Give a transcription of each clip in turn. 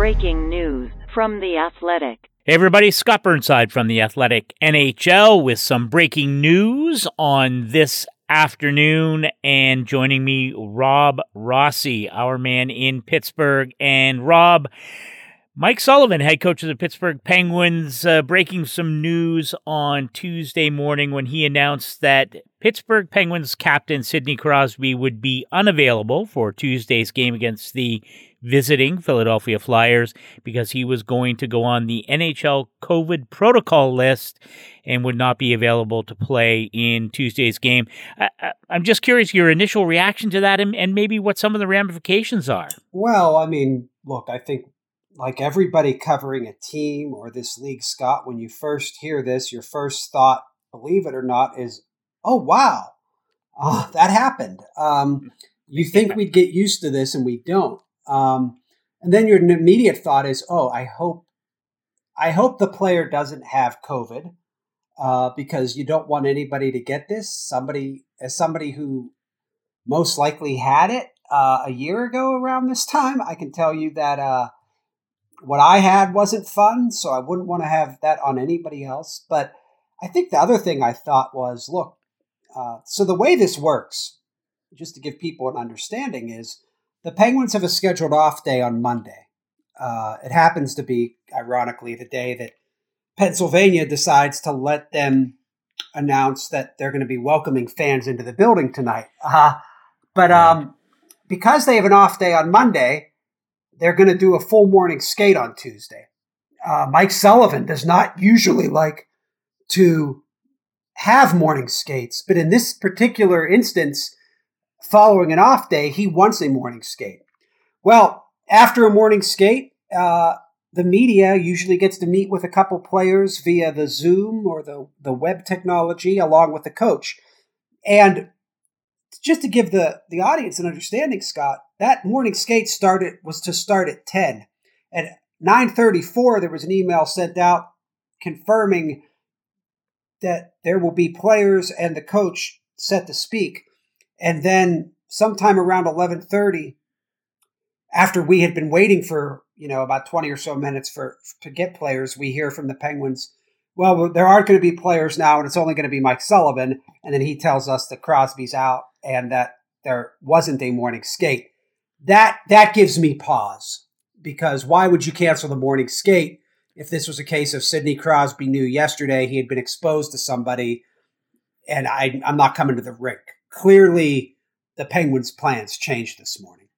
breaking news from The Athletic. Hey everybody, Scott Burnside from The Athletic NHL with some breaking news on this afternoon. And joining me, Rob Rossi, our man in Pittsburgh. And Rob, Mike Sullivan, head coach of the Pittsburgh Penguins, uh, breaking some news on Tuesday morning when he announced that Pittsburgh Penguins captain Sidney Crosby would be unavailable for Tuesday's game against the visiting Philadelphia Flyers because he was going to go on the NHL COVID protocol list and would not be available to play in Tuesday's game. I, am just curious your initial reaction to that and, and maybe what some of the ramifications are. Well, I mean, look, I think like everybody covering a team or this league, Scott, when you first hear this, your first thought, believe it or not, is, oh, wow, oh, that happened. Um, you think we'd get used to this, and we don't. Um, and then your immediate thought is, oh, I hope, I hope the player doesn't have COVID, uh, because you don't want anybody to get this. Somebody, as somebody who most likely had it uh, a year ago around this time, I can tell you that uh, what I had wasn't fun, so I wouldn't want to have that on anybody else. But I think the other thing I thought was, look, uh, so the way this works, just to give people an understanding, is the Penguins have a scheduled off day on Monday. Uh, it happens to be, ironically, the day that Pennsylvania decides to let them announce that they're going to be welcoming fans into the building tonight. Uh, but um, because they have an off day on Monday, they're going to do a full morning skate on Tuesday. Uh, Mike Sullivan does not usually like to have morning skates, but in this particular instance, following an off day, he wants a morning skate. Well, after a morning skate, uh, the media usually gets to meet with a couple players via the Zoom or the, the web technology along with the coach. And just to give the, the audience an understanding, Scott, that morning skate started was to start at 10. At 9:34 there was an email sent out confirming that there will be players and the coach set to speak. And then sometime around 11:30 after we had been waiting for, you know, about 20 or so minutes for to get players, we hear from the Penguins well, there aren't going to be players now, and it's only going to be Mike Sullivan. And then he tells us that Crosby's out and that there wasn't a morning skate. That that gives me pause because why would you cancel the morning skate if this was a case of Sidney Crosby knew yesterday he had been exposed to somebody, and I, I'm not coming to the rink. Clearly, the Penguins' plans changed this morning.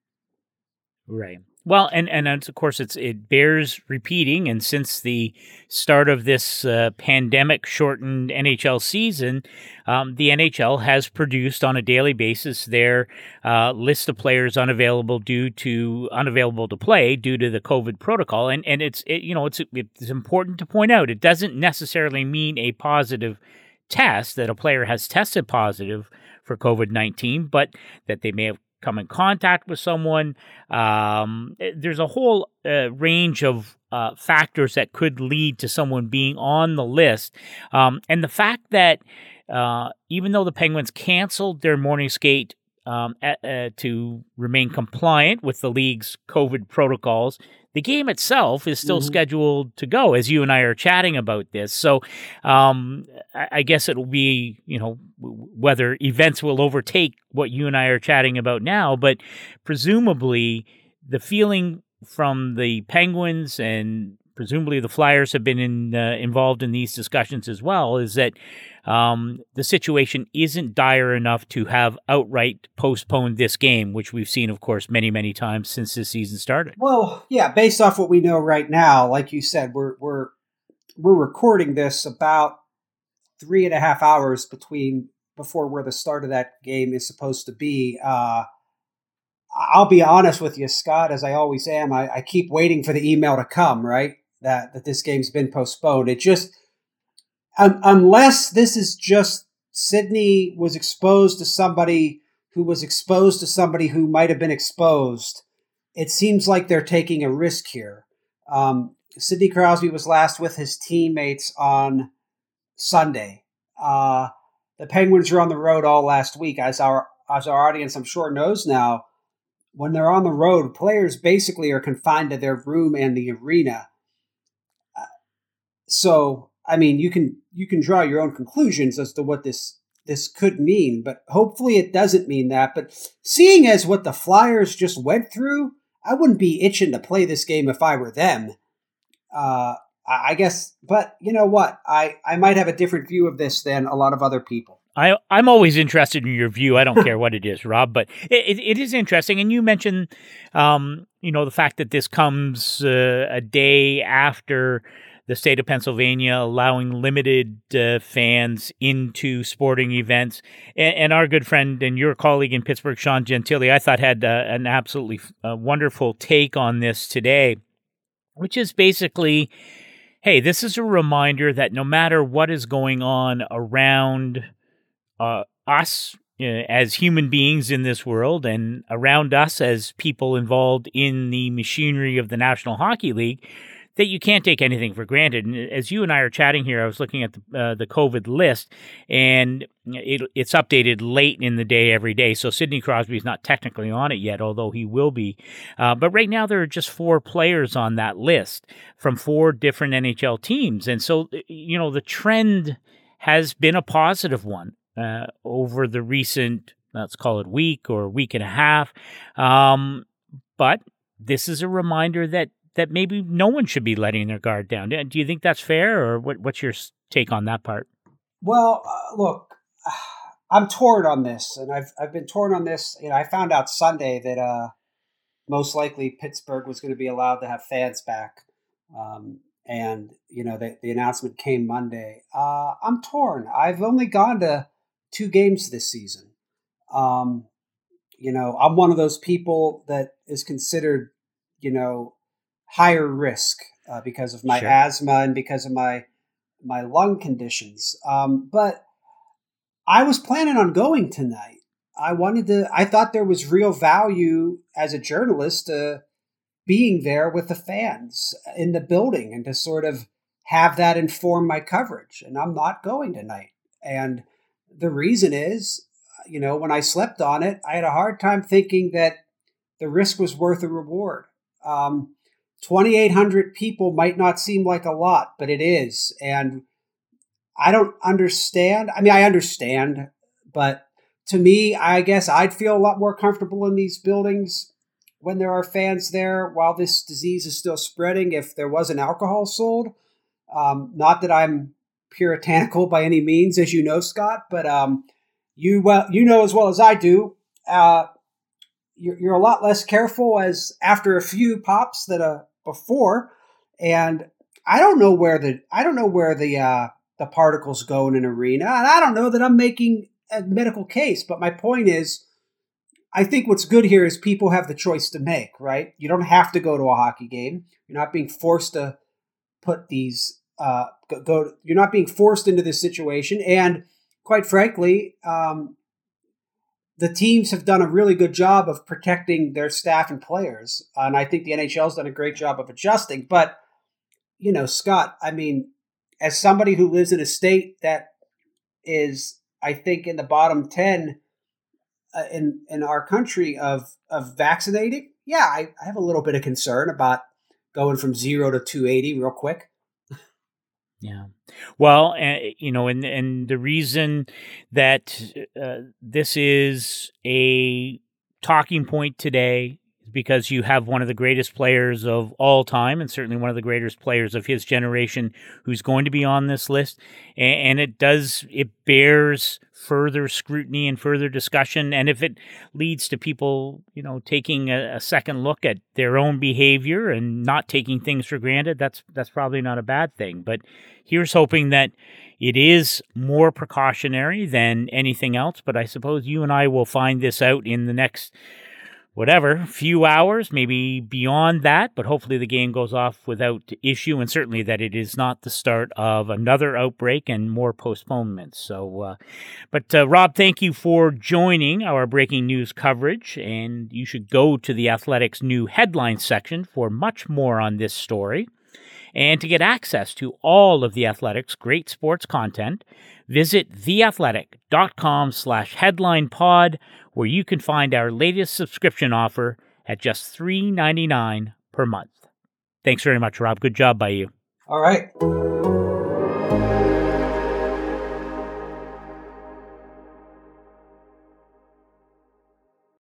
Right. Well, and and of course it's it bears repeating, and since the start of this uh, pandemic shortened NHL season, um, the NHL has produced on a daily basis their uh, list of players unavailable due to unavailable to play due to the COVID protocol, and and it's it, you know it's it's important to point out it doesn't necessarily mean a positive test that a player has tested positive for COVID nineteen, but that they may have come in contact with someone. Um, eh, there's a whole uh, range of uh, factors that could lead to someone being on the list. Um, and the fact that uh, even though the Penguins canceled their morning skate um, at, uh, to remain compliant with the league's COVID protocols, the game itself is still mm-hmm. scheduled to go as you and I are chatting about this. So um, I, guess it'll be, you know, whether events will overtake what you and I are chatting about now, but presumably the feeling from the Penguins and presumably the Flyers have been in, uh, involved in these discussions as well is that um, the situation isn't dire enough to have outright postponed this game, which we've seen, of course, many, many times since this season started. Well, yeah, based off what we know right now, like you said, we're we're we're recording this about three and a half hours between before where the start of that game is supposed to be. Uh, I'll be honest with you, Scott, as I always am. I, I keep waiting for the email to come, right? That that this game's been postponed. It just um, unless this is just Sidney was exposed to somebody who was exposed to somebody who might have been exposed, it seems like they're taking a risk here. Um, Sidney Crosby was last with his teammates on Sunday. Uh, the Penguins were on the road all last week, as our as our audience I'm sure knows now. when they're on the road, players basically are confined to their room and the arena. So, I mean, you can you can draw your own conclusions as to what this this could mean, but hopefully it doesn't mean that. But seeing as what the Flyers just went through, I wouldn't be itching to play this game if I were them. Uh, I guess, but you know what? I, I might have a different view of this than a lot of other people. I, I'm always interested in your view. I don't care what it is, Rob, but it, it, it is interesting. And you mentioned, um, you know, the fact that this comes uh, a day after the state of Pennsylvania allowing limited uh, fans into sporting events. And, and, our good friend and your colleague in Pittsburgh, Sean Gentille, I thought had uh, an absolutely uh, wonderful take on this today, which is basically hey, this is a reminder that no matter what is going on around uh, us uh, as human beings in this world and around us as people involved in the machinery of the National Hockey League, that you can't take anything for granted. And as you and I are chatting here, I was looking at the uh, the COVID list, and it, it's updated late in the day every day. So Sidney Crosby is not technically on it yet, although he will be. Uh, but right now there are just four players on that list from four different NHL teams, and so you know the trend has been a positive one uh, over the recent let's call it week or week and a half. Um, but this is a reminder that that maybe no one should be letting their guard down. Do you think that's fair, or what, what's your take on that part? Well, uh, look, I'm torn on this, and I've I've been torn on this. You know, I found out Sunday that uh, most likely Pittsburgh was going to be allowed to have fans back, um, and you know the, the announcement came Monday. Uh, I'm torn. I've only gone to two games this season. Um, you know, I'm one of those people that is considered, you know, higher risk uh, because of my sure. asthma and because of my my lung conditions. Um, but I was planning on going tonight. I wanted to. I thought there was real value as a journalist uh, being there with the fans in the building and to sort of have that inform my coverage. And I'm not going tonight. And the reason is, you know, when I slept on it, I had a hard time thinking that the risk was worth the reward. Um, 2,800 people might not seem like a lot, but it is. And I don't understand. I mean, I understand, but to me, I guess I'd feel a lot more comfortable in these buildings when there are fans there while this disease is still spreading if there wasn't alcohol sold. Um, not that I'm puritanical by any means, as you know, Scott, but um, you well you know as well as I do. Uh, you're, you're a lot less careful as after a few pops that a before, and I don't know where the I don't know where the uh, the particles go in an arena, and I don't know that I'm making a medical case. But my point is, I think what's good here is people have the choice to make. Right? You don't have to go to a hockey game. You're not being forced to put these uh, go, go. You're not being forced into this situation, and quite frankly, um, the teams have done a really good job of protecting their staff and players. And I think the NHL's done a great job of adjusting. But, you know, Scott, I mean, as somebody who lives in a state that is, I think, in the bottom 10 uh, in, in our country of, of vaccinating, yeah, I, I have a little bit of concern about going from zero to 280 real quick. Yeah. Well, uh, you know, and and the reason that uh, this is a talking point today because you have one of the greatest players of all time, and certainly one of the greatest players of his generation, who's going to be on this list, and, it does it bears further scrutiny and further discussion. And if it leads to people, you know, taking a, a, second look at their own behavior and not taking things for granted, that's that's probably not a bad thing. But here's hoping that it is more precautionary than anything else. But I suppose you and I will find this out in the next whatever, few hours, maybe beyond that, but hopefully the game goes off without issue, and certainly that it is not the start of another outbreak and more postponements. So, uh, but uh, Rob, thank you for joining our breaking news coverage, and you should go to the Athletics new headline section for much more on this story. And to get access to all of the Athletics' great sports content, visit theathletic.com slash headline pod where you can find our latest subscription offer at just $3.99 per month. Thanks very much, Rob. Good job by you. All right.